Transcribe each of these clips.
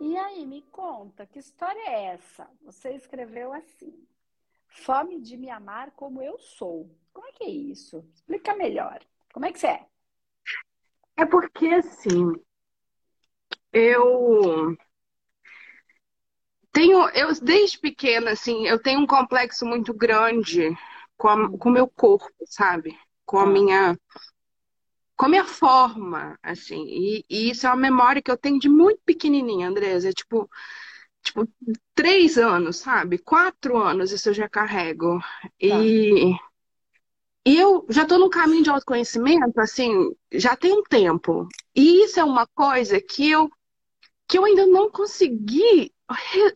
E aí, me conta, que história é essa? Você escreveu assim: Fome de me amar como eu sou. Como é que é isso? Explica melhor. Como é que você é? É porque, assim, eu tenho, eu desde pequena, assim, eu tenho um complexo muito grande com, o meu corpo, sabe? Com a Ah, minha, com a minha forma, assim. E, e isso é uma memória que eu tenho de muito pequenininha, Andresa. É tipo, tipo, três anos, sabe? Quatro anos isso eu já carrego. tá. E, e eu já estou no caminho de autoconhecimento, assim, já tem um tempo. E isso é uma coisa que eu, que eu ainda não consegui,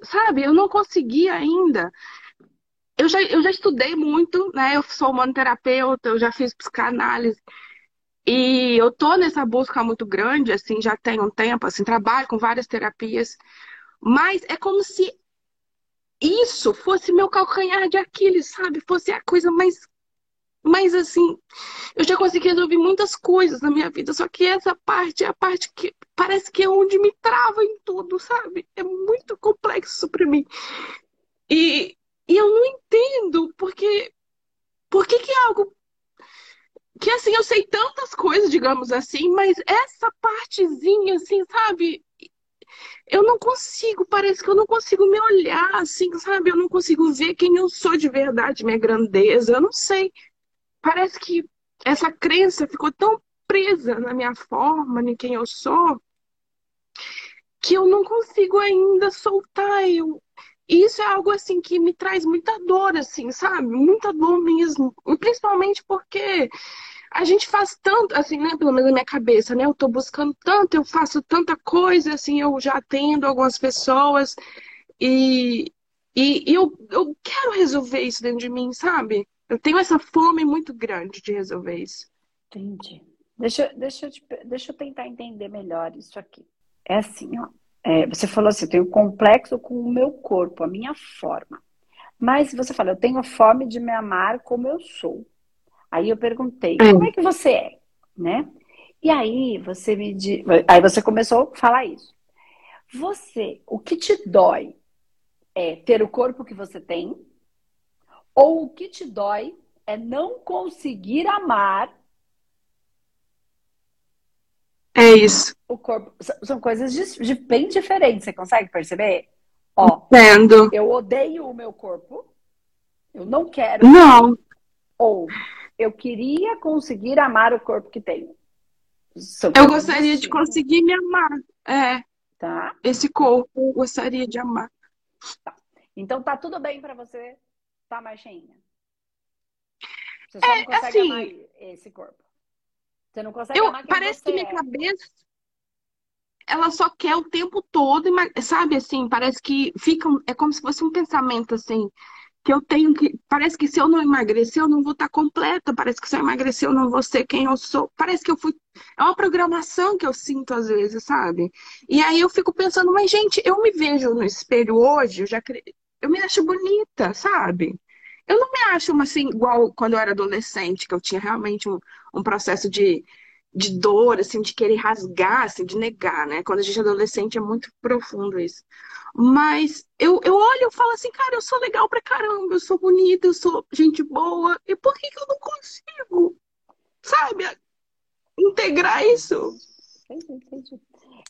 sabe? Eu não consegui ainda. Eu já, eu já estudei muito, né? Eu sou humanoterapeuta, eu já fiz psicanálise. E eu tô nessa busca muito grande, assim, já tem um tempo, assim, trabalho com várias terapias. Mas é como se isso fosse meu calcanhar de Aquiles, sabe? Fosse a coisa mais, mais assim. Eu já consegui resolver muitas coisas na minha vida, só que essa parte é a parte que parece que é onde me trava em tudo, sabe? É muito complexo pra mim. E, e eu não entendo porque, por que que é algo que assim, eu sei tantas coisas, digamos assim, mas essa partezinha, assim, sabe? Eu não consigo, parece que eu não consigo me olhar, assim, sabe? Eu não consigo ver quem eu sou de verdade, minha grandeza. Eu não sei. Parece que essa crença ficou tão presa na minha forma, em quem eu sou, que eu não consigo ainda soltar. Eu... E isso é algo assim que me traz muita dor, assim, sabe? Muita dor mesmo. E principalmente porque a gente faz tanto, assim, né? Pelo menos na minha cabeça, né? Eu tô buscando tanto, eu faço tanta coisa, assim, eu já atendo algumas pessoas e, e, e eu, eu quero resolver isso dentro de mim, sabe? Eu tenho essa fome muito grande de resolver isso. Entendi. Deixa, deixa, eu te- deixa eu tentar entender melhor isso aqui. É assim, ó. É, você falou assim, eu tenho complexo com o meu corpo, a minha forma. Mas você fala, eu tenho fome de me amar como eu sou. Aí eu perguntei, como é É, que você é, né? E aí você me di... aí você começou a falar isso. Você, o que te dói é ter o corpo que você tem, ou o que te dói é não conseguir amar é isso. o corpo. São coisas de- bem diferentes, você consegue perceber? Ó, Entendo. eu odeio o meu corpo, eu não quero, Não, ou eu queria conseguir amar o corpo que tenho. São eu gostaria de conseguir me amar. É, tá? esse corpo eu gostaria de amar. Então tá tudo bem pra você, tá, Marchinha? Você só não É, consegue amar assim, esse corpo. Você não consegue eu, amar quem parece que minha é. cabeça, ela só quer o tempo todo, sabe, assim, parece que fica, é como se fosse um pensamento, assim, que eu tenho que, parece que se eu não emagrecer, eu não vou estar completa, parece que se eu emagrecer, eu não vou ser quem eu sou, parece que eu fui, é uma programação que eu sinto às vezes, sabe? E aí eu fico pensando, mas gente, eu me vejo no espelho hoje, eu já, eu me acho bonita, sabe? Eu não me acho uma, assim, igual quando eu era adolescente, que eu tinha realmente um, um processo de, de dor, assim, de querer rasgar, assim, de negar, né? Quando a gente é adolescente é muito profundo isso. Mas eu, eu olho e falo assim, cara, eu sou legal pra caramba, eu sou bonita, eu sou gente boa, e por que que eu não consigo, sabe, integrar isso? Entendi, entendi.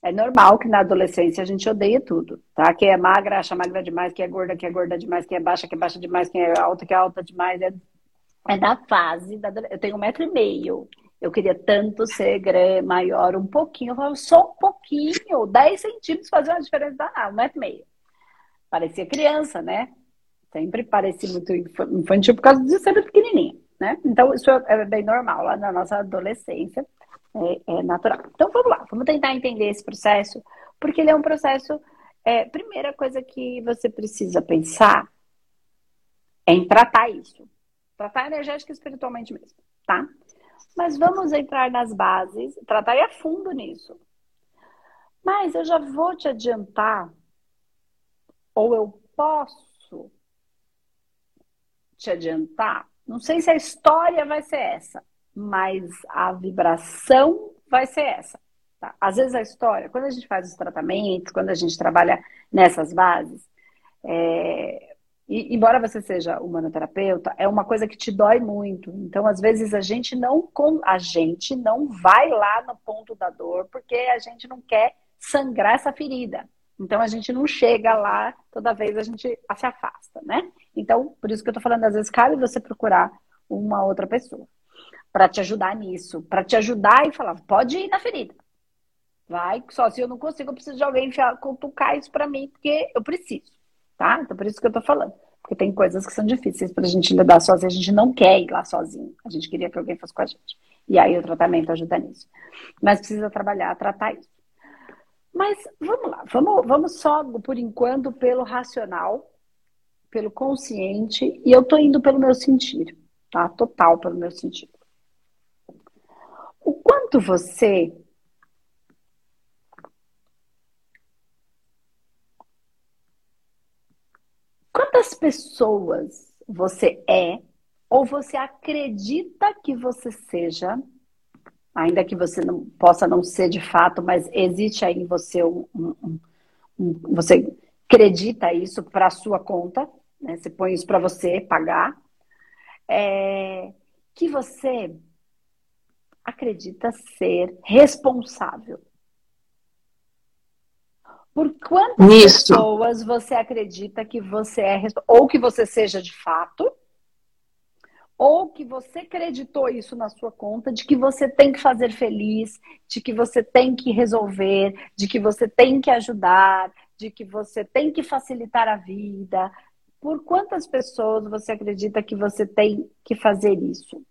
É normal que na adolescência a gente odeia tudo, tá? Quem é magra acha magra demais, quem é gorda, quem é gorda demais, quem é baixa, quem é baixa demais, quem é alta, quem é alta demais. É, é da fase da. Eu tenho um metro e meio. Eu queria tanto ser maior um pouquinho. Eu falava, só um pouquinho, 10 centímetros fazia uma diferença danada, um metro e meio. Parecia criança, né? Sempre pareci muito infa- infantil por causa de ser pequenininha, né? Então, isso é é bem normal lá na nossa adolescência, é, é natural. Então, vamos lá, vamos tentar entender esse processo, porque ele é um processo. É, primeira coisa que você precisa pensar é em tratar isso. Tratar energética espiritualmente mesmo, tá? Mas vamos entrar nas bases, tratar e a fundo nisso. Mas eu já vou te adiantar, ou eu posso te adiantar, não sei se a história vai ser essa, mas a vibração vai ser essa. Tá? Às vezes a história, quando a gente faz os tratamentos, quando a gente trabalha nessas bases, é, e, embora você seja humanoterapeuta, é uma coisa que te dói muito. Então, às vezes, a gente não a gente não vai lá no ponto da dor porque a gente não quer sangrar essa ferida. Então, a gente não chega lá, toda vez a gente se afasta, né? Então, por isso que eu tô falando, às vezes cabe você procurar uma outra pessoa para te ajudar nisso, para te ajudar e falar, pode ir na ferida. Vai, só se eu não consigo, eu preciso de alguém enfiar, cutucar isso para mim, porque eu preciso, tá? Então, por isso que eu tô falando. Porque tem coisas que são difíceis pra gente lidar sozinho, a gente não quer ir lá sozinho. A gente queria que alguém fosse com a gente. E aí o tratamento ajuda nisso. Mas precisa trabalhar, tratar isso. Mas vamos lá, vamos, vamos só, por enquanto, pelo racional, pelo consciente, e eu tô indo pelo meu sentir, tá? Total pelo meu sentir. Quanto você Quantas pessoas você é ou você acredita que você seja, ainda que você não possa não ser de fato, mas existe aí em você um, um, um você acredita isso para sua conta, né? Você põe isso para você pagar, é, que você acredita ser responsável. Por quantas Nisso. pessoas você acredita que você é ou que você seja de fato, ou que você acreditou isso na sua conta, de que você tem que fazer feliz, de que você tem que resolver, de que você tem que ajudar, de que você tem que facilitar a vida. Por quantas pessoas você acredita que você tem que fazer isso?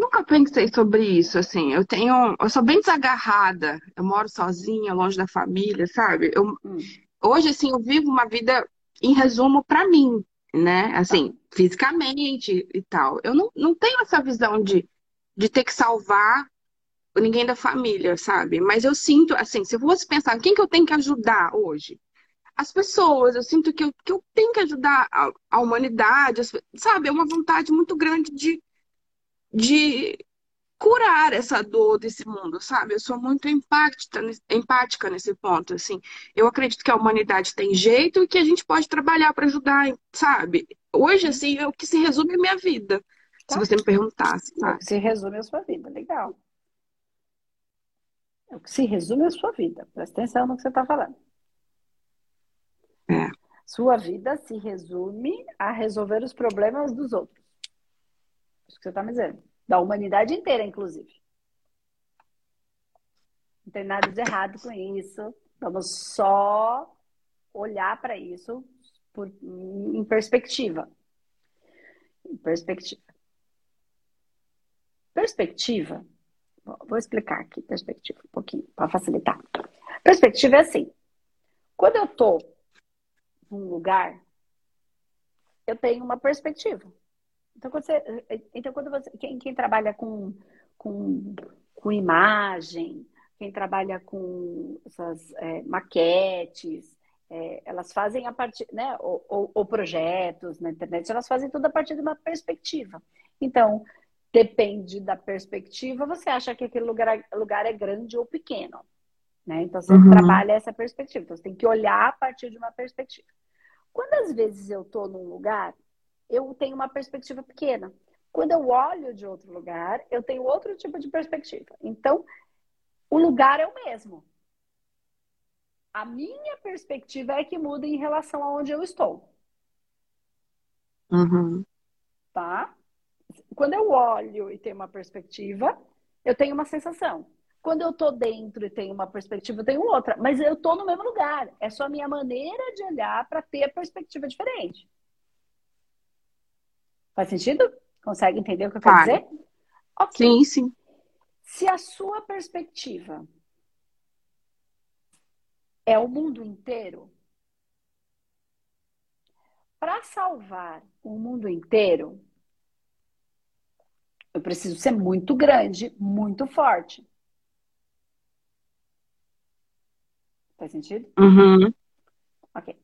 Nunca pensei sobre isso, assim. Eu tenho. Eu sou bem desagarrada. Eu moro sozinha, longe da família, sabe? Eu, hum. Hoje, assim, eu vivo uma vida, em resumo, para mim, né? Assim, fisicamente e tal. Eu não, não tenho essa visão de, de ter que salvar ninguém da família, sabe? Mas eu sinto, assim, se eu fosse pensar quem que eu tenho que ajudar hoje? As pessoas, eu sinto que eu, que eu tenho que ajudar a, a humanidade, sabe? É uma vontade muito grande de de curar essa dor desse mundo, sabe? Eu sou muito empática, empática nesse ponto, assim. Eu acredito que a humanidade tem jeito e que a gente pode trabalhar para ajudar, sabe? Hoje, assim, é o que se resume a minha vida. Tá. Se você me perguntasse, sabe? É o que se resume a sua vida, legal. É o que se resume a sua vida. Presta atenção no que você está falando. É. Sua vida se resume a resolver os problemas dos outros. Isso que você está me dizendo. Da humanidade inteira, inclusive. Não tem nada de errado com isso. Vamos só olhar para isso por, em perspectiva. Em perspectiva. Perspectiva. Vou explicar aqui perspectiva um pouquinho, para facilitar. Perspectiva é assim. Quando eu estou num lugar, eu tenho uma perspectiva. Então, quando você, então, quando você quem, quem trabalha com, com, com imagem, quem trabalha com essas é, maquetes, é, elas fazem a partir, né, ou, ou, ou, projetos na internet, elas fazem tudo a partir de uma perspectiva. Então, depende da perspectiva, você acha que aquele lugar, lugar é grande ou pequeno. Né? Então, você uhum. trabalha essa perspectiva. Então, você tem que olhar a partir de uma perspectiva. Quando às vezes eu estou num lugar eu tenho uma perspectiva pequena. Quando eu olho de outro lugar, eu tenho outro tipo de perspectiva. Então, o lugar é o mesmo. A minha perspectiva é que muda em relação a onde eu estou. Uhum. Tá? Quando eu olho e tenho uma perspectiva, eu tenho uma sensação. Quando eu tô dentro e tenho uma perspectiva, eu tenho outra. Mas eu tô no mesmo lugar. É só a minha maneira de olhar para ter a perspectiva diferente. Faz sentido? Consegue entender o que eu quero dizer? Okay. Sim, sim. Se a sua perspectiva é o mundo inteiro, para salvar o mundo inteiro, eu preciso ser muito grande, muito forte. Faz sentido? Uhum. Ok.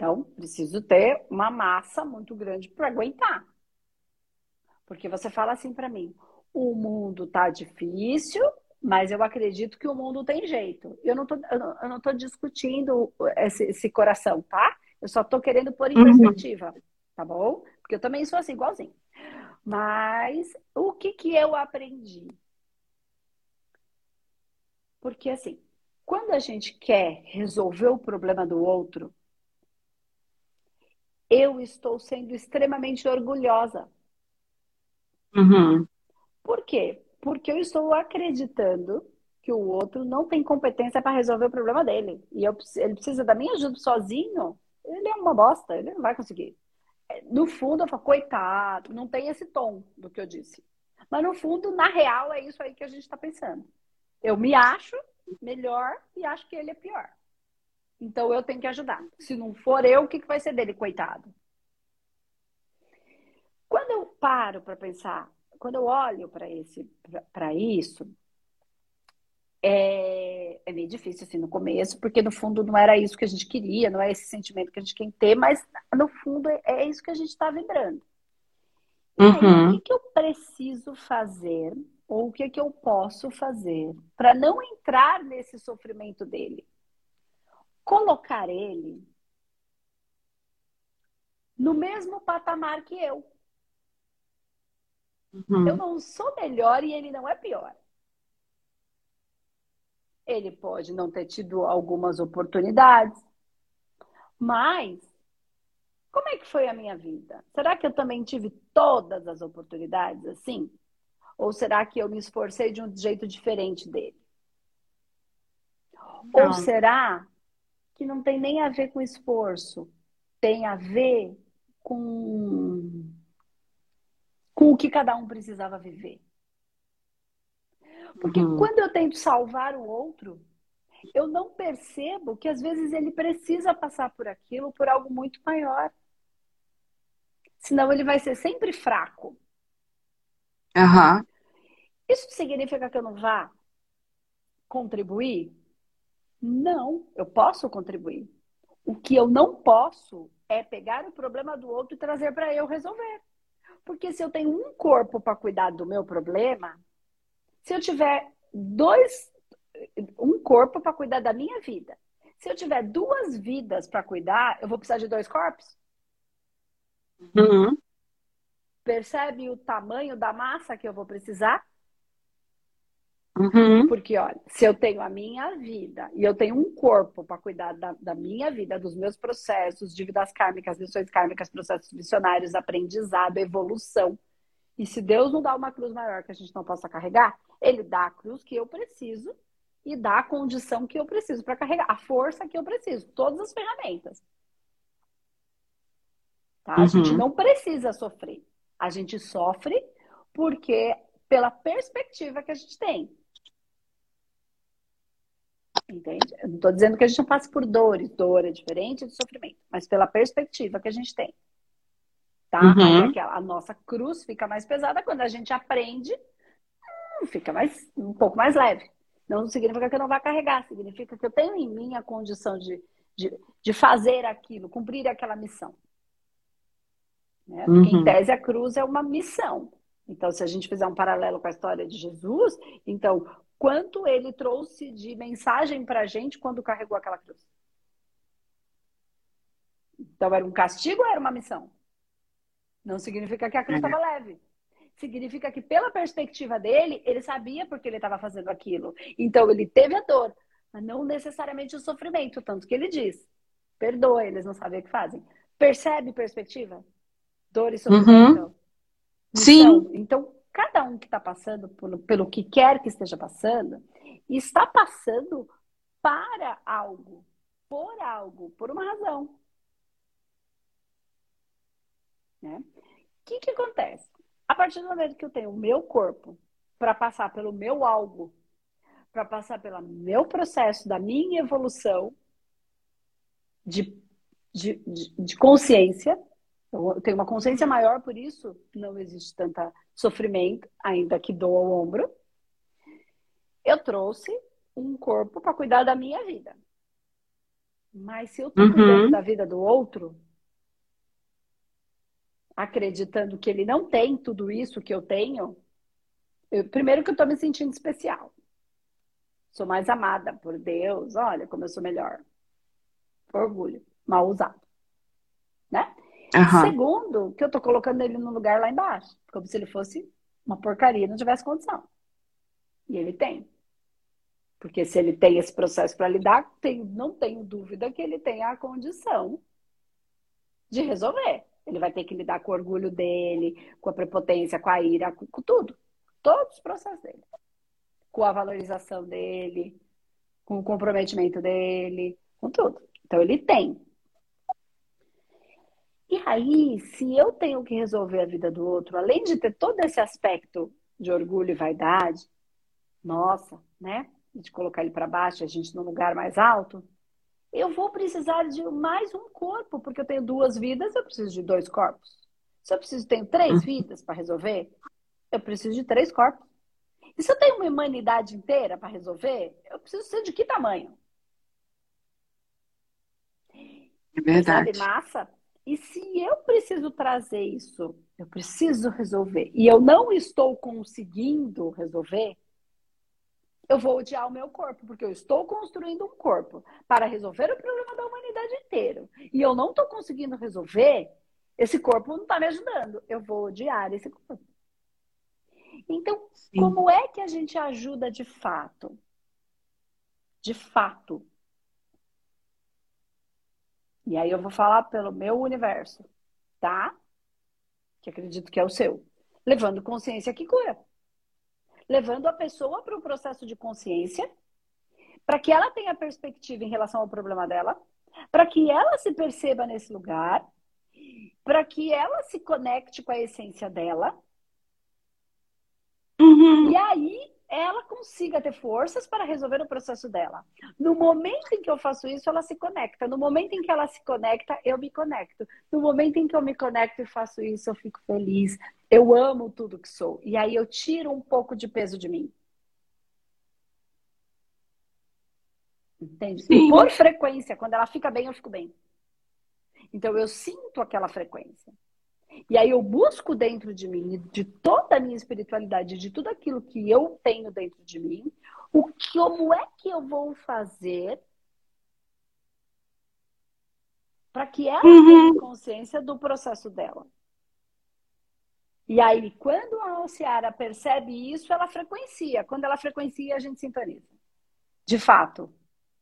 Então, preciso ter uma massa muito grande para aguentar. Porque você fala assim para mim: o mundo tá difícil, mas eu acredito que o mundo tem jeito. Eu não tô, eu não tô discutindo esse, esse coração, tá? Eu só tô querendo pôr em uhum. perspectiva, tá bom? Porque eu também sou assim, igualzinho. Mas o que que eu aprendi? Porque assim, quando a gente quer resolver o problema do outro, eu estou sendo extremamente orgulhosa. Uhum. Por quê? Porque eu estou acreditando que o outro não tem competência para resolver o problema dele. E eu, ele precisa da minha ajuda sozinho, ele é uma bosta, ele não vai conseguir. No fundo, eu falo, coitado, não tem esse tom do que eu disse. Mas no fundo, na real, é isso aí que a gente está pensando. Eu me acho melhor e acho que ele é pior. Então eu tenho que ajudar. Se não for eu, o que, que vai ser dele, coitado? Quando eu paro para pensar quando eu olho para esse para isso é, é meio difícil assim no começo, porque no fundo não era isso que a gente queria, não é esse sentimento que a gente quer ter, mas no fundo é, é isso que a gente está vibrando. Uhum. Aí, o que, que eu preciso fazer, ou o que, que eu posso fazer, para não entrar nesse sofrimento dele? Colocar ele no mesmo patamar que eu. Uhum. Eu não sou melhor e ele não é pior. Ele pode não ter tido algumas oportunidades, mas como é que foi a minha vida? Será que eu também tive todas as oportunidades assim? Ou será que eu me esforcei de um jeito diferente dele? Não. Ou será que não tem nem a ver com esforço? Tem a ver com com o que cada um precisava viver. Porque uhum. quando eu tento salvar o outro, eu não percebo que às vezes ele precisa passar por aquilo, por algo muito maior. Senão ele vai ser sempre fraco. Uhum. Isso significa que eu não vá contribuir? Não, eu posso contribuir. O que eu não posso é pegar o problema do outro e trazer para eu resolver. Porque se eu tenho um corpo para cuidar do meu problema, se eu tiver dois, um corpo para cuidar da minha vida, se eu tiver duas vidas para cuidar, eu vou precisar de dois corpos? Uhum. Percebe o tamanho da massa que eu vou precisar? Uhum. Porque, olha, se eu tenho a minha vida e eu tenho um corpo para cuidar da, da, minha vida, dos meus processos, dívidas kármicas, missões kármicas, processos missionários, aprendizado, evolução. E se Deus não dá uma cruz maior que a gente não possa carregar, Ele dá a cruz que eu preciso e dá a condição que eu preciso para carregar, a força que eu preciso, todas as ferramentas. Tá? A gente uhum. não precisa sofrer. A gente sofre porque pela perspectiva que a gente tem. Entende? Eu não estou dizendo que a gente não passe por dores, dor é diferente de sofrimento, mas pela perspectiva que a gente tem. Tá? Uhum. a nossa cruz fica mais pesada quando a gente aprende, hum, fica mais, um pouco mais leve. Não significa que eu não vá carregar, significa que eu tenho em mim a condição de, de, de fazer aquilo, cumprir aquela missão. Né? Porque, uhum. em tese, a cruz é uma missão. Então, se a gente fizer um paralelo com a história de Jesus, então quanto ele trouxe de mensagem para a gente quando carregou aquela cruz. Então, era um castigo ou era uma missão? Não significa que a cruz estava uhum. leve. Significa que, pela perspectiva dele, ele sabia porque ele estava fazendo aquilo. Então, ele teve a dor, mas não necessariamente o sofrimento. Tanto que ele diz: perdoa, eles não sabem o que fazem. Percebe perspectiva? Dor e sofrimento. Uhum. Sim. Então, cada um que está passando por, pelo que quer que esteja passando, está passando para algo, por algo, por uma razão. Né? O que, que acontece? A partir do momento que eu tenho o meu corpo para passar pelo meu algo, para passar pelo meu processo, da minha evolução de, de, de, de consciência, eu tenho uma consciência maior, por isso não existe tanta sofrimento, ainda que doa o ombro. Eu trouxe um corpo para cuidar da minha vida. Mas se eu tô cuidando uhum. da vida do outro, acreditando que ele não tem tudo isso que eu tenho, eu, primeiro que eu tô me sentindo especial. Sou mais amada por Deus. Olha como eu sou melhor. Orgulho. Mal usado. Né? Uhum. Segundo, que eu tô colocando ele no lugar lá embaixo. Como se ele fosse uma porcaria não tivesse condição. E ele tem. Porque se ele tem esse processo para lidar, tem, não tenho dúvida que ele tem a condição de resolver. Ele vai ter que lidar com o orgulho dele, com a prepotência, com a ira, com, com tudo. Todos os processos dele com a valorização dele, com o comprometimento dele, com tudo. Então ele tem. E aí, se eu tenho que resolver a vida do outro, além de ter todo esse aspecto de orgulho e vaidade, nossa, né? De colocar ele para baixo, a gente num lugar mais alto, eu vou precisar de mais um corpo, porque eu tenho duas vidas, eu preciso de dois corpos. Se eu preciso ter três uhum. vidas para resolver, eu preciso de três corpos. E se eu tenho uma humanidade inteira para resolver, eu preciso ser de que tamanho? É verdade. Sabe, massa? E se eu preciso trazer isso, eu preciso resolver, e eu não estou conseguindo resolver, eu vou odiar o meu corpo, porque eu estou construindo um corpo para resolver o problema da humanidade inteira. E eu não estou conseguindo resolver, esse corpo não está me ajudando. Eu vou odiar esse corpo. Então, Sim. como é que a gente ajuda de fato? De fato. E aí eu vou falar pelo meu universo, tá? Que acredito que é o seu. Levando consciência que cura. Levando a pessoa para um processo de consciência, para que ela tenha perspectiva em relação ao problema dela, para que ela se perceba nesse lugar, para que ela se conecte com a essência dela Uhum. E aí ela consiga ter forças para resolver o processo dela. No momento em que eu faço isso, ela se conecta. No momento em que ela se conecta, eu me conecto. No momento em que eu me conecto e faço isso, eu fico feliz. Eu amo tudo que sou. E aí eu tiro um pouco de peso de mim. Entende? Sim. por frequência, quando ela fica bem, eu fico bem. Então eu sinto aquela frequência. E aí eu busco dentro de mim, de toda a minha espiritualidade, de tudo aquilo que eu tenho dentro de mim, o que, como é que eu vou fazer para que ela uhum. tenha consciência do processo dela. E aí, quando a Alciara percebe isso, ela frequencia. Quando ela frequencia, a gente sintoniza. De fato.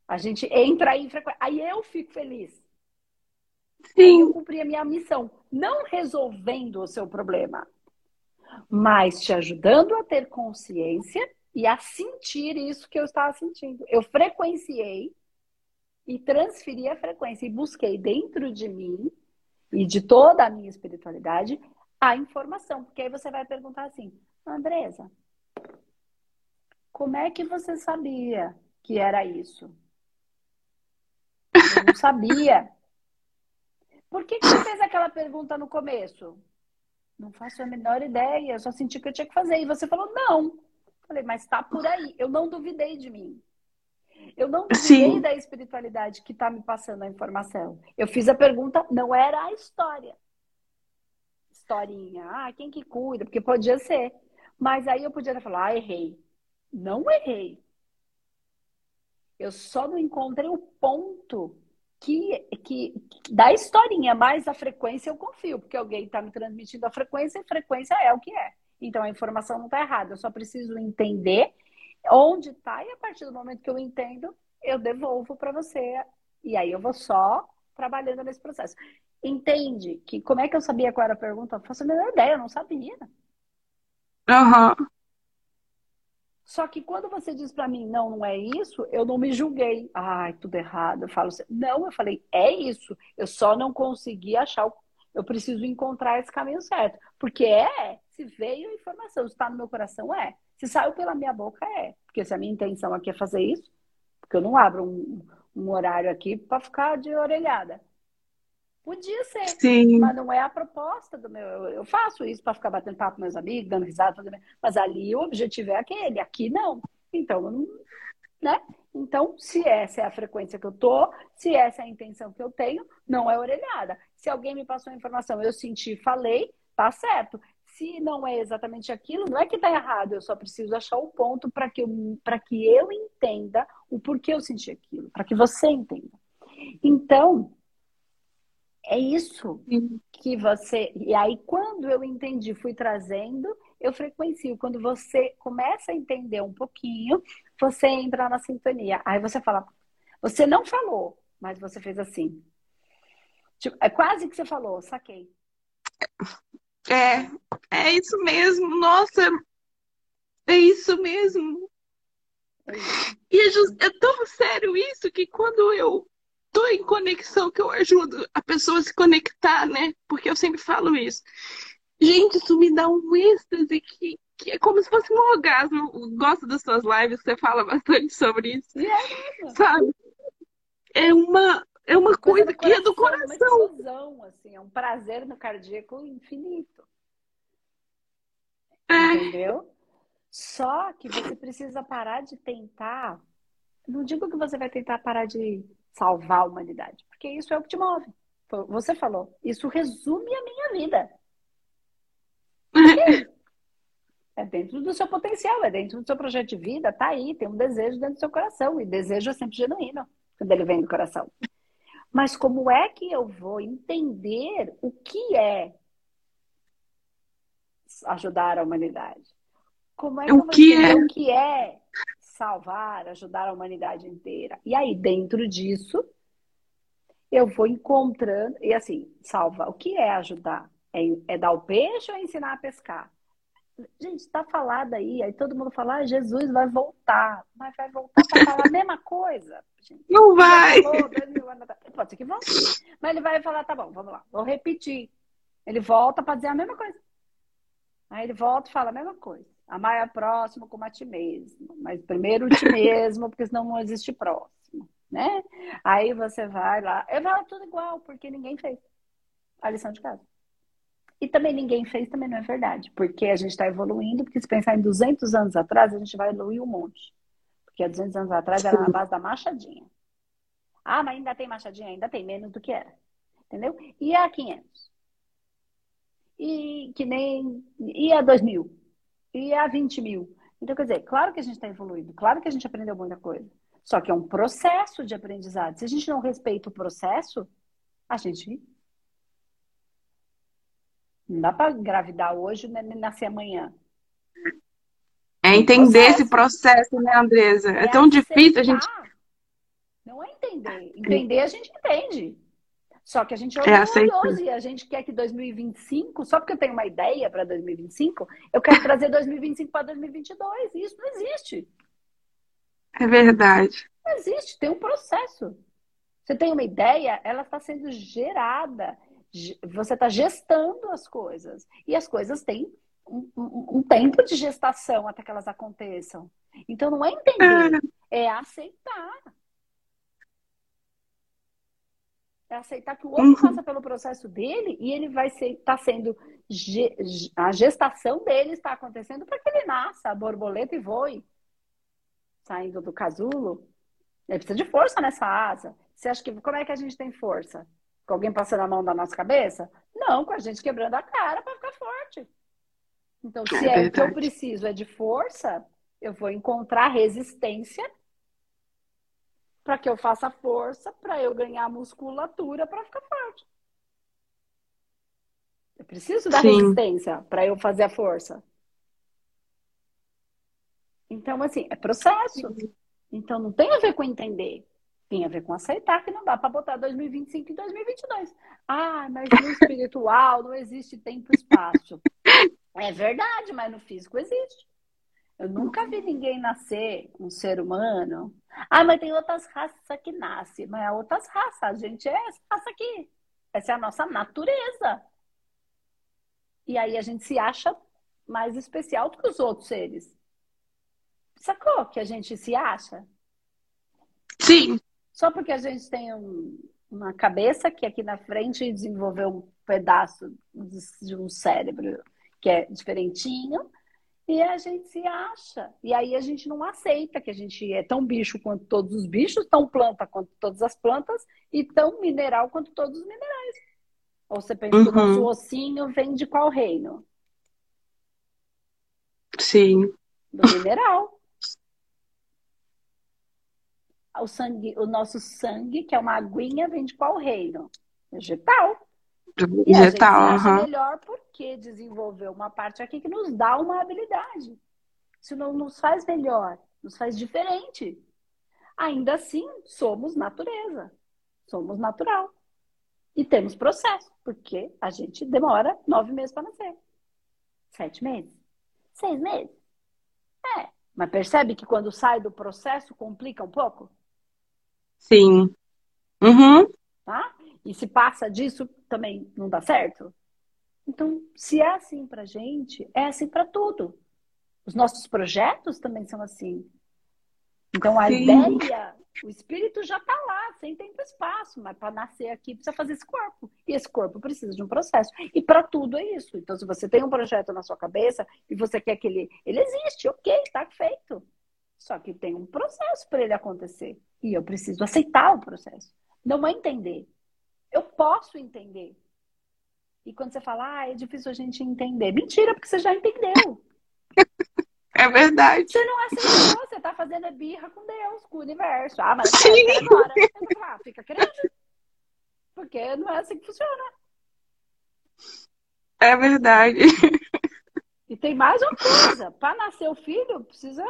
A gente entra aí em frequência. Aí eu fico feliz. Sim. eu cumpri a minha missão. Não resolvendo o seu problema, mas te ajudando a ter consciência e a sentir isso que eu estava sentindo. Eu frequenciei e transferi a frequência e busquei dentro de mim e de toda a minha espiritualidade a informação. Porque aí você vai perguntar assim, Andresa, como é que você sabia que era isso? Eu não sabia. Por que, que você fez aquela pergunta no começo? Não faço a menor ideia, eu só senti que eu tinha que fazer. E você falou, não. Falei, mas tá por aí. Eu não duvidei de mim. Eu não duvidei Sim. da espiritualidade que está me passando a informação. Eu fiz a pergunta, não era a história. Historinha, ah, quem que cuida? Porque podia ser. Mas aí eu podia falar, ah, errei. Não errei. Eu só não encontrei o ponto que, que da historinha, mas a frequência eu confio, porque alguém está me transmitindo a frequência e frequência é o que é. Então a informação não está errada, eu só preciso entender onde está e a partir do momento que eu entendo, eu devolvo para você. E aí eu vou só trabalhando nesse processo. Entende que como é que eu sabia qual era a pergunta? Eu faço a menor ideia, eu não sabia. Aham. Uhum. Só que quando você diz para mim, não, não é isso, eu não me julguei. Ai, tudo errado. Eu falo assim, não, eu falei, é isso. Eu só não consegui achar o... Eu preciso encontrar esse caminho certo. Porque é, se veio a informação, se está no meu coração, é. Se saiu pela minha boca, é. Porque se a minha intenção aqui é fazer isso, porque eu não abro um, um horário aqui para ficar de orelhada. Podia ser, Sim. mas não é a proposta do meu. Eu faço isso para ficar batendo papo com meus amigos, dando risada, fazendo... mas ali o objetivo é aquele, aqui não. Então, não, né? Então, se essa é a frequência que eu tô, se essa é a intenção que eu tenho, não é orelhada. Se alguém me passou a informação, eu senti, falei, tá certo. Se não é exatamente aquilo, não é que tá errado, eu só preciso achar o ponto para que, eu, que eu entenda o porquê eu senti aquilo, para que você entenda. Então, é isso que você. E aí, quando eu entendi, fui trazendo, eu frequencio. Quando você começa a entender um pouquinho, você entra na sintonia. Aí você fala, você não falou, mas você fez assim. Tipo, é quase que você falou, saquei. É, é isso mesmo. Nossa, é isso mesmo. É E é, just, é tão sério isso que quando eu em conexão, que eu ajudo a pessoa a se conectar, né? Porque eu sempre falo isso. Gente, isso me dá um êxtase que, que é como se fosse um orgasmo. Eu gosto das suas lives, você fala bastante sobre isso. É, sabe? É uma, é uma coisa, coisa que é do coração. É uma explosão, assim, é um prazer no cardíaco infinito. É. Entendeu? Só que você precisa parar de tentar. Não digo que você vai tentar parar de salvar a humanidade, porque isso é o que te move. Você falou, isso resume a minha vida. É dentro do seu potencial, é dentro do seu projeto de vida, tá aí, tem um desejo dentro do seu coração, e desejo é sempre genuíno quando ele vem do coração. Mas como é que eu vou entender o que é ajudar a humanidade? Como é que o eu vou que entender é? o que é salvar, ajudar a humanidade inteira? E aí, dentro disso, eu vou encontrando, e assim, salva, o que é ajudar? É, é dar o peixe ou é ensinar a pescar? Gente, está falado aí, aí todo mundo fala, ah, Jesus vai voltar, mas vai voltar para falar a mesma coisa. Gente. Não vai! Falou, Pode ser que volte. Mas ele vai falar, tá bom, vamos lá, vou repetir. Ele volta para dizer a mesma coisa. Aí ele volta e fala a mesma coisa. Amar é próximo como a ti mesmo. Mas primeiro o ti mesmo, porque senão não existe próximo. Né? Aí você vai lá. Eu falo tudo igual, porque ninguém fez a lição de casa. E também ninguém fez, também não é verdade. Porque a gente está evoluindo, porque se pensar em 200 anos atrás, a gente vai evoluir um monte. Porque há 200 anos atrás era na base da machadinha. Ah, mas ainda tem machadinha? Ainda tem, menos do que era. Entendeu? E há 500? E que nem... E há 2 mil? E há 20 mil? Então, quer dizer, claro que a gente está evoluindo, claro que a gente aprendeu muita coisa. Só que é um processo de aprendizado. Se a gente não respeita o processo, a gente não dá para engravidar hoje e nascer amanhã. É entender processo. esse processo, né, Andresa? É, é tão difícil a gente. Não é entender. Entender a gente entende. Só que a gente é orgulhoso e a gente quer que 2025, só porque eu tenho uma ideia para 2025, eu quero trazer 2025 para 2022. E isso não existe. É verdade. Não existe, tem um processo. Você tem uma ideia, ela está sendo gerada você está gestando as coisas. E as coisas têm um, um, um, tempo de gestação até que elas aconteçam. Então não é entender, é, é aceitar. É aceitar que o outro uhum. passa pelo processo dele e ele vai estar tá sendo. A gestação dele está acontecendo para que ele nasça, a borboleta e voe. Saindo do casulo. Ele precisa de força nessa asa. Você acha que. Como é que a gente tem força? Com alguém passando a mão na nossa cabeça? Não, com a gente quebrando a cara para ficar forte. Então, se é, é o que eu preciso é de força, eu vou encontrar resistência para que eu faça força, para eu ganhar musculatura para ficar forte. Eu preciso da Sim. resistência para eu fazer a força. Então, assim, é processo. Então, não tem a ver com entender. Tem a ver com aceitar que não dá para botar 2025 e 2022. Ah, mas no espiritual não existe tempo e espaço. É verdade, mas no físico existe. Eu nunca vi ninguém nascer, um ser humano. Ah, mas tem outras raças que nascem. Mas é outras raças. A gente é essa raça aqui. Essa é a nossa natureza. E aí a gente se acha mais especial do que os outros seres. Sacou que a gente se acha? Sim. Só porque a gente tem um, uma cabeça que aqui na frente desenvolveu um pedaço de um cérebro que é diferentinho E a gente se acha. E aí a gente não aceita que a gente é tão bicho quanto todos os bichos, tão planta quanto todas as plantas e tão mineral quanto todos os minerais. Ou você pensa uhum. que o nosso uhum. ossinho vem de qual reino? Sim. Do mineral. O, sangue, o nosso sangue, que é uma aguinha, vem de qual reino? Vegetal. E a gente acha uhum. melhor porque desenvolveu uma parte aqui que nos dá uma habilidade. Isso não nos faz melhor, nos faz diferente. Ainda assim, somos natureza. Somos natural. E temos processo, porque a gente demora nove meses para nascer. Sete meses. Seis meses. É. Mas percebe que quando sai do processo complica um pouco? Sim. Uhum. Tá? E se passa disso, também não dá certo? Então, se é assim pra gente, é assim para tudo. Os nossos projetos também são assim. Então, a Sim. ideia o espírito já está lá, sem tempo e espaço, mas para nascer aqui precisa fazer esse corpo. E esse corpo precisa de um processo. E para tudo é isso. Então, se você tem um projeto na sua cabeça e você quer que ele. Ele existe, ok, está feito. Só que tem um processo para ele acontecer. E eu preciso aceitar o processo. Não é entender. Posso entender. E quando você fala, ah, é difícil a gente entender. Mentira, porque você já entendeu. É verdade. Você não aceitou, você tá fazendo birra com Deus, com o universo. Ah, mas Sim. agora. Ah, fica querendo. Porque não é assim que funciona. É verdade. E tem mais uma coisa. Para nascer o filho, precisa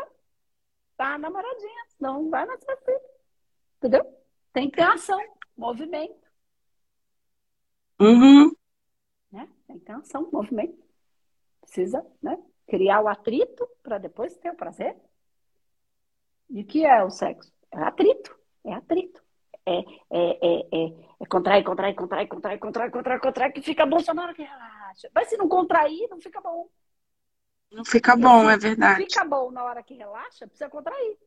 estar namoradinha. Senão não vai nascer filho. Entendeu? Tem que ter ação, movimento. Uhum. Né? Tem que ter ação, movimento. Precisa, né? criar o atrito para depois ter o prazer. E o que é o sexo? É atrito, é atrito. É, é, é, é, é contrair, contrair, contrair, contrair, contrair, contrair, contrair, que fica bom só na hora que relaxa. Mas se não contrair, não fica bom. Não fica bom, é verdade. Fica bom na hora que relaxa, precisa contrair.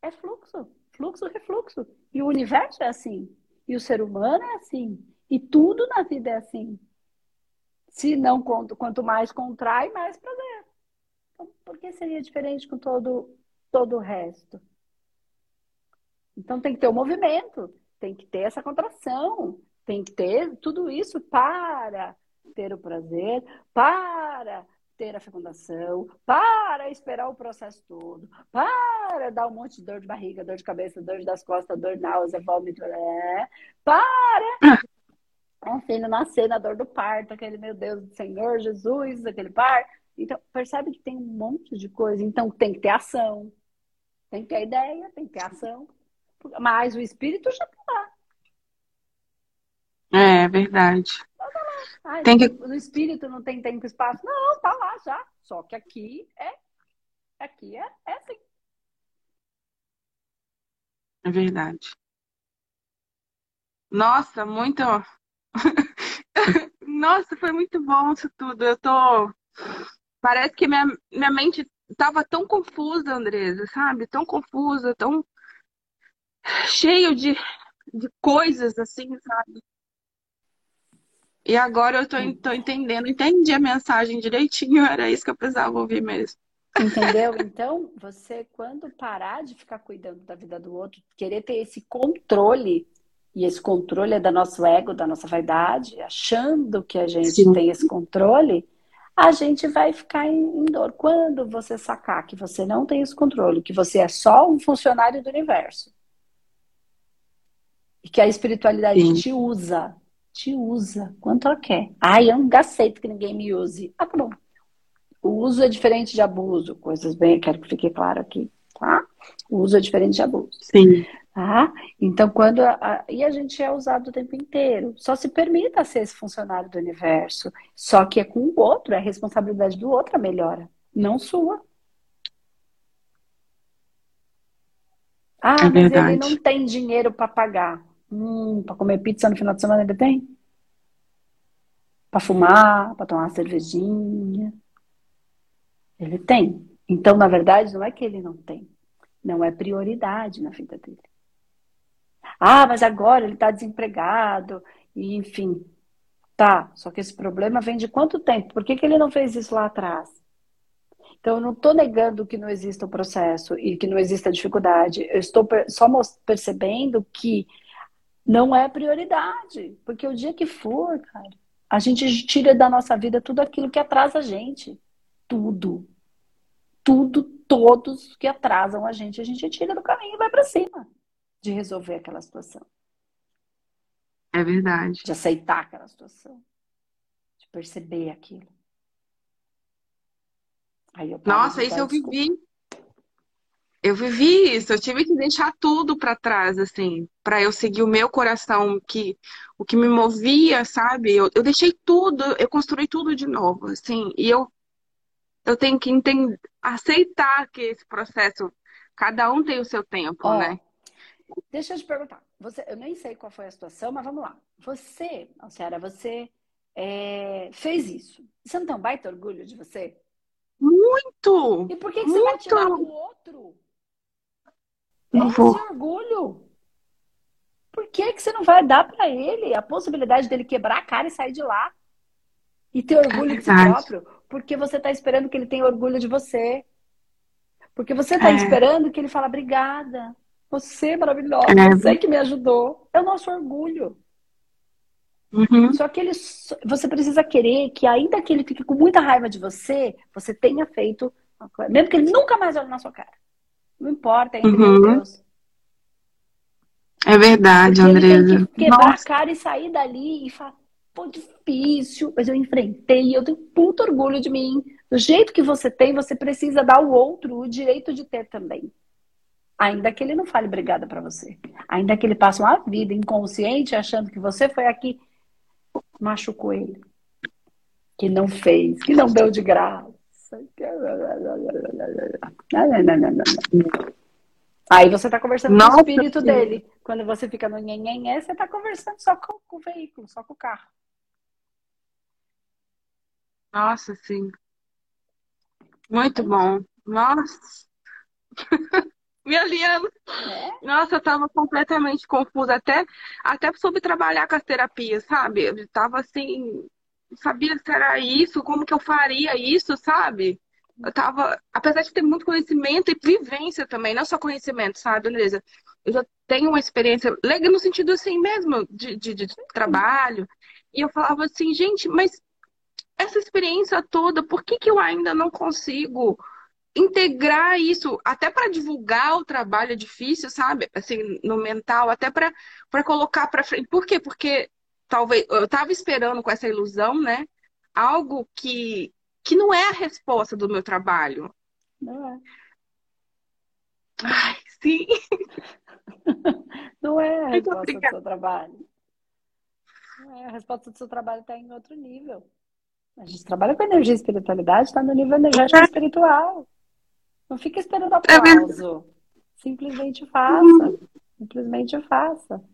É fluxo, fluxo, refluxo. E o universo é assim. E o ser humano é assim. E tudo na vida é assim. Se não, quanto mais contrai, mais prazer. Então, por que seria diferente com todo, todo o resto? Então tem que ter o movimento, tem que ter essa contração, tem que ter tudo isso para ter o prazer, para ter a fecundação, para esperar o processo todo, para dar um monte de dor de barriga, dor de cabeça, dor das costas, dor de náusea, vômito, é, para um filho nascer na dor do parto, aquele meu Deus do Senhor Jesus, aquele parto. Então, percebe que tem um monte de coisa. Então, tem que ter ação. Tem que ter ideia, tem que ter ação. Mas o espírito já está lá. É, verdade. Tá Ai, tem que... No espírito não tem tempo e espaço. Não, tá lá já. Só que aqui é. Aqui é, é assim. É verdade. Nossa, muito. Nossa, foi muito bom isso tudo. Eu tô Parece que minha, minha mente estava tão confusa, Andresa, sabe? Tão confusa, tão cheio de, de coisas assim, sabe? E agora eu tô, tô entendendo, entendi a mensagem direitinho, era isso que eu precisava ouvir mesmo. Entendeu? Então, você, quando parar de ficar cuidando da vida do outro, querer ter esse controle, e esse controle é da nosso ego, da nossa vaidade, achando que a gente Sim. tem esse controle, a gente vai ficar em, dor. Quando você sacar que você não tem esse controle, que você é só um funcionário do universo, e que a espiritualidade Sim. te usa, te usa quanto ela quer. Ai, eu não aceito que ninguém me use. Ah, tá bom. O uso é diferente de abuso, coisas bem, quero que fique claro aqui, tá? O uso é diferente de abuso. Sim. Tá? Então, quando. A, e a gente é usado o tempo inteiro. Só se permita ser esse funcionário do universo. Só que é com o outro, é a responsabilidade do outro a melhora, não sua. Ah, é mas ele não tem dinheiro para pagar. Hum, para comer pizza no final de semana ele tem? Para fumar, para tomar uma cervejinha. Ele tem. Então, na verdade, não é que ele não tem. Não é prioridade na vida dele. Ah, mas agora ele está desempregado, e enfim. Tá, só que esse problema vem de quanto tempo? Por que, que ele não fez isso lá atrás? Então, eu não estou negando que não exista o processo e que não exista dificuldade. Eu estou só percebendo que não é prioridade. Porque o dia que for, cara, a gente tira da nossa vida tudo aquilo que atrasa a gente. Tudo. Tudo, todos que atrasam a gente, a gente tira do caminho e vai para cima de resolver aquela situação. É verdade. De aceitar aquela situação. De perceber aquilo. Nossa, isso eu vivi. Eu vivi isso, eu tive que deixar tudo para trás, assim, para eu seguir o meu coração, que o que me movia, sabe? Eu, eu deixei tudo, eu construí tudo de novo, assim, e eu eu tenho que entender, aceitar que esse processo, cada um tem o seu tempo, oh, né? Deixa eu te perguntar, você, eu nem sei qual foi a situação, mas vamos lá. Você, Alciara, você é, fez isso. Você não tem um baita orgulho de você? Muito! E por que, que você vai tirar do outro? Não Esse vou. orgulho. Por que, que você não vai dar para ele a possibilidade dele quebrar a cara e sair de lá? E ter orgulho é de si próprio? Porque você está esperando que ele tenha orgulho de você. Porque você está é. esperando que ele fale obrigada. Você é maravilhosa, é. você que me ajudou. É o nosso orgulho. Uhum. Só que ele, você precisa querer que, ainda que ele fique com muita raiva de você, você tenha feito, mesmo que ele nunca mais olhe na sua cara. Não importa, é entre uhum. Deus. É verdade, Porque Andresa. Ele tem que quebrar Nossa. a cara e sair dali e falar, pô, difícil, mas eu enfrentei, eu tenho puto orgulho de mim. Do jeito que você tem, você precisa dar ao outro o direito de ter também. Ainda que ele não fale obrigada para você. Ainda que ele passe uma vida inconsciente achando que você foi aqui machucou ele. Que não fez, que não deu de graça. Aí você está conversando Nossa, com o espírito sim. dele. Quando você fica no nhenhenhé, você está conversando só com, com, o veículo, só com o carro. Nossa, sim. Muito bom. Nossa. Minha Liana. É? Nossa, eu tava completamente confusa, até, até sobre trabalhar com as terapias, sabe? Eu tava assim, sabia se era isso, como que eu faria isso, sabe? Eu tava, apesar de ter muito conhecimento e vivência também, não só conhecimento, sabe, beleza? Eu já tenho uma experiência legal no sentido assim mesmo, de, de, de trabalho. E eu falava assim, gente, mas essa experiência toda, por que, que eu ainda não consigo integrar isso, até para divulgar o trabalho é difícil, sabe? Assim, no mental, até para colocar para frente. Por quê? Porque talvez eu estava esperando com essa ilusão, né? Algo que, que não é a resposta do meu trabalho. Não é. Ai, sim. Não é a resposta do seu trabalho. Não é, a resposta do seu trabalho está em outro nível. A gente trabalha com energia e espiritualidade, está no nível energético e espiritual. Não fica esperando é aplauso. Simplesmente faça. Simplesmente faça.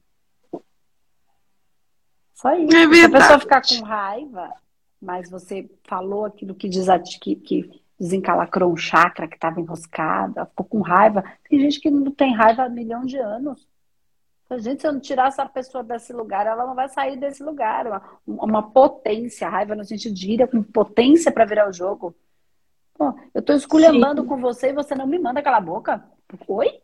Só isso. É Se a pessoa ficar com raiva, mas você falou aquilo que, que, que desencalacrou um chakra que estava enroscado, ficou com raiva. Tem gente que não tem raiva há milhão de anos. Gente, se eu não tirar essa pessoa desse lugar, ela não vai sair desse lugar. Uma, uma potência, raiva no sentido de ira, com potência para virar o jogo. Pô, eu tô esculhambando com você e você não me manda aquela boca. Oi?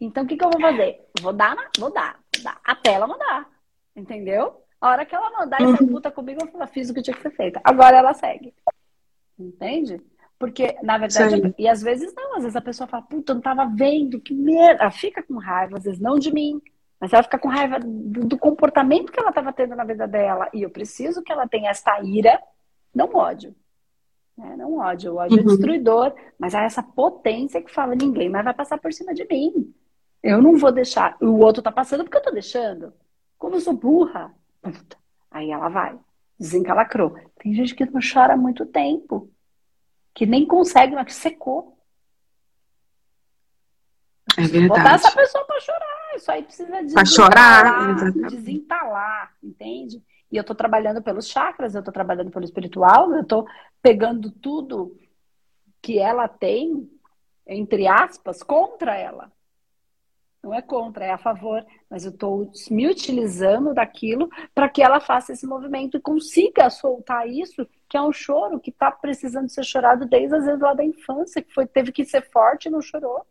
Então o que, que eu vou fazer? Vou dar, vou dar, vou dar. Até ela mandar. Entendeu? A hora que ela mandar e uhum. puta comigo, eu falo, fiz o que tinha que ser feito. Agora ela segue. Entende? Porque, na verdade, Sim. e às vezes não, às vezes a pessoa fala, puta, eu não tava vendo, que merda. Ela fica com raiva, às vezes não de mim, mas ela fica com raiva do, do comportamento que ela estava tendo na vida dela. E eu preciso que ela tenha esta ira, não ódio. Né? Não ódio, o ódio é uhum. é destruidor, mas há essa potência que fala, ninguém mais vai passar por cima de mim. Eu não vou deixar. O outro tá passando porque eu tô deixando. Como eu sou burra. Aí ela vai. Desencalacrou. Tem gente que não chora há muito tempo. Que nem consegue, mas que secou. É verdade. Botar essa pessoa para chorar. Isso aí precisa desencalar. Pra chorar. Desentalar, entende? E eu estou trabalhando pelos chakras, eu estou trabalhando pelo espiritual, eu estou pegando tudo que ela tem, entre aspas, contra ela. Não é contra, é a favor. Mas eu estou me utilizando daquilo para que ela faça esse movimento e consiga soltar isso, que é um choro que está precisando ser chorado desde as vezes lá da infância, que foi, teve que ser forte e não chorou.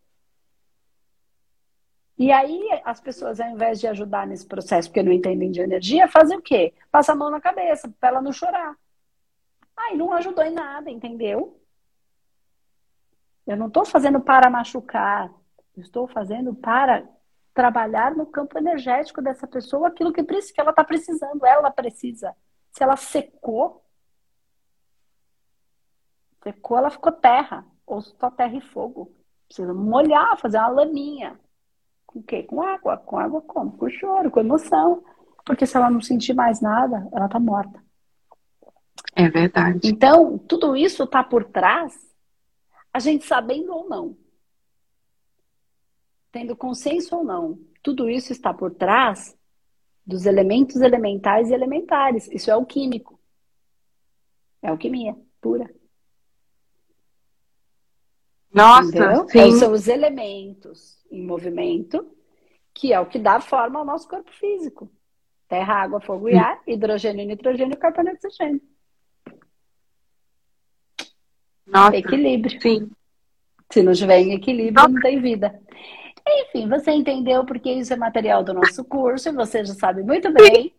E aí as pessoas, ao invés de ajudar nesse processo, porque não entendem de energia, fazem o quê? Passa a mão na cabeça para ela não chorar. Aí não ajudou em nada, entendeu? Eu não estou fazendo para machucar, eu estou fazendo para trabalhar no campo energético dessa pessoa aquilo que, que ela está precisando. Ela precisa. Se ela secou, secou, ela ficou terra, ou só terra e fogo. Precisa molhar, fazer uma laminha. Com o quê? Com água. Com água como? Com choro, com emoção. Porque se ela não sentir mais nada, ela está morta. É verdade. Então, tudo isso está por trás, a gente sabendo ou não tendo consenso ou não, tudo isso está por trás dos elementos elementais e elementares. Isso é o químico. É alquimia pura. Nossa, sim. São os elementos em movimento, que é o que dá forma ao nosso corpo físico. Terra, água, fogo e ar, hidrogênio, nitrogênio carbono e oxigênio. Nossa, equilíbrio. Sim. Se não tiver em equilíbrio, não tem vida. Enfim, você entendeu porque isso é material do nosso curso e você já sabe muito bem.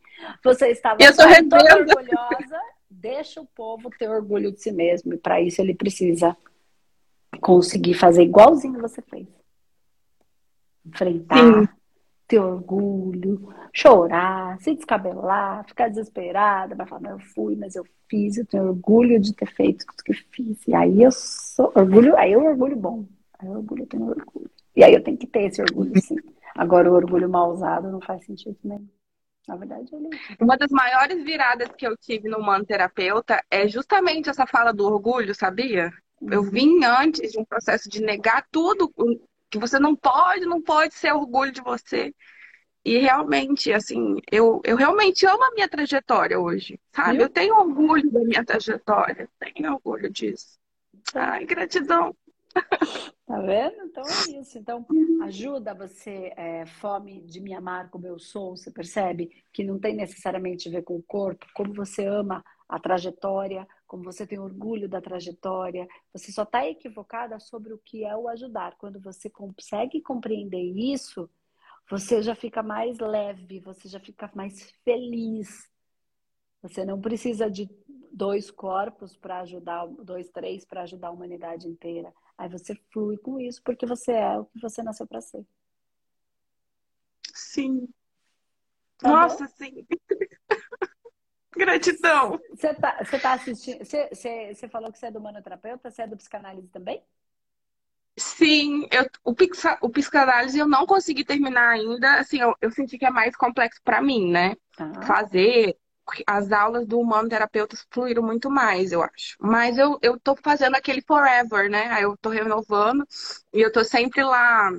Você estava toda orgulhosa. Deixa o povo ter orgulho de si mesmo e para isso ele precisa conseguir fazer igualzinho você fez. Enfrentar, Sim. ter orgulho, chorar, se descabelar, ficar desesperada, vai falar, eu fui, mas eu fiz, eu tenho orgulho de ter feito o que fiz. E aí eu sou orgulho, aí eu orgulho bom. Aí eu orgulho, eu tenho orgulho. E aí eu tenho que ter esse orgulho, sim. Agora, o orgulho mal usado não faz sentido nenhum. Na verdade, ele... Uma das maiores viradas que eu tive no Humano Terapeuta é justamente essa fala do orgulho, sabia? Uhum. Eu vim antes de um processo de negar tudo que você não pode, não pode ser orgulho de você. E realmente, assim, eu, eu realmente amo a minha trajetória hoje, sabe? Eu, eu tenho orgulho da minha trajetória, tenho orgulho disso. Ai, gratidão. Tá vendo? Então é isso. Então, ajuda você, é, fome de me amar como eu sou, você percebe que não tem necessariamente a ver com o corpo, como você ama a trajetória, como você tem orgulho da trajetória. Você só está equivocada sobre o que é o ajudar. Quando você consegue compreender isso, você já fica mais leve, você já fica mais feliz. Você não precisa de dois corpos para ajudar, dois, três para ajudar a humanidade inteira. Aí você flui com isso porque você é o que você nasceu para ser. Sim. Tá Nossa, bom? sim. Gratidão. Você tá, você tá assistindo. Você, você, você falou que você é do manoterapeuta, você é do psicanálise também? Sim, eu, o, psica, o psicanálise eu não consegui terminar ainda. Assim, eu, eu senti que é mais complexo para mim, né? Ah. Fazer as aulas do humano terapeuta fluíram muito mais, eu acho. Mas eu, eu tô fazendo aquele forever, né? Aí eu tô renovando e eu tô sempre lá.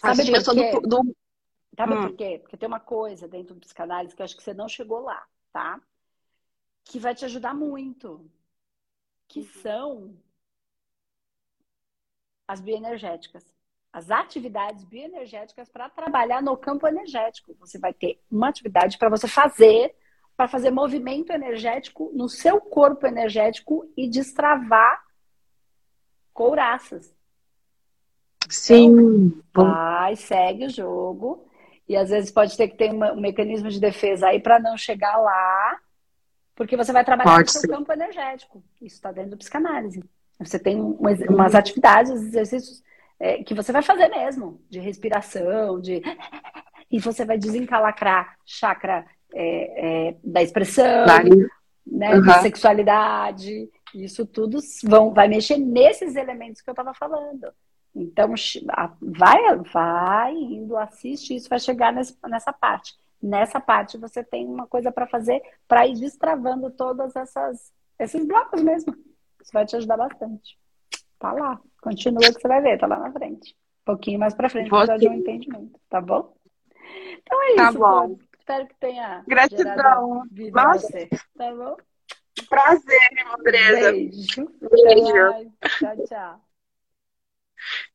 Sabe por quê? Do, do... Sabe hum. por quê? Porque tem uma coisa dentro do psicanálise que eu acho que você não chegou lá, tá? Que vai te ajudar muito. Que uhum. são as bioenergéticas. As atividades bioenergéticas para trabalhar no campo energético. Você vai ter uma atividade para você fazer para fazer movimento energético no seu corpo energético e destravar couraças. Sim. Então, vai, segue o jogo. E às vezes pode ter que ter uma, um mecanismo de defesa aí para não chegar lá, porque você vai trabalhar pode no seu ser. campo energético. Isso está dentro do psicanálise. Você tem umas atividades, exercícios é, que você vai fazer mesmo, de respiração, de. E você vai desencalacrar chakra é, é, da expressão, né, uhum. de sexualidade, isso tudo vão, vai mexer nesses elementos que eu estava falando. Então, vai, vai indo, assiste isso, vai chegar nesse, nessa parte. Nessa parte você tem uma coisa para fazer para ir destravando todas essas esses blocos mesmo. Isso vai te ajudar bastante. Tá lá, continua que você vai ver, tá lá na frente. Um pouquinho mais para frente, para de um entendimento, tá bom? Então é tá isso. Tá bom. Espero que tenha. Gratidão. Nossa. Você, tá bom? Prazer, Andresa. Beijo. Beijo. Tchau, tchau.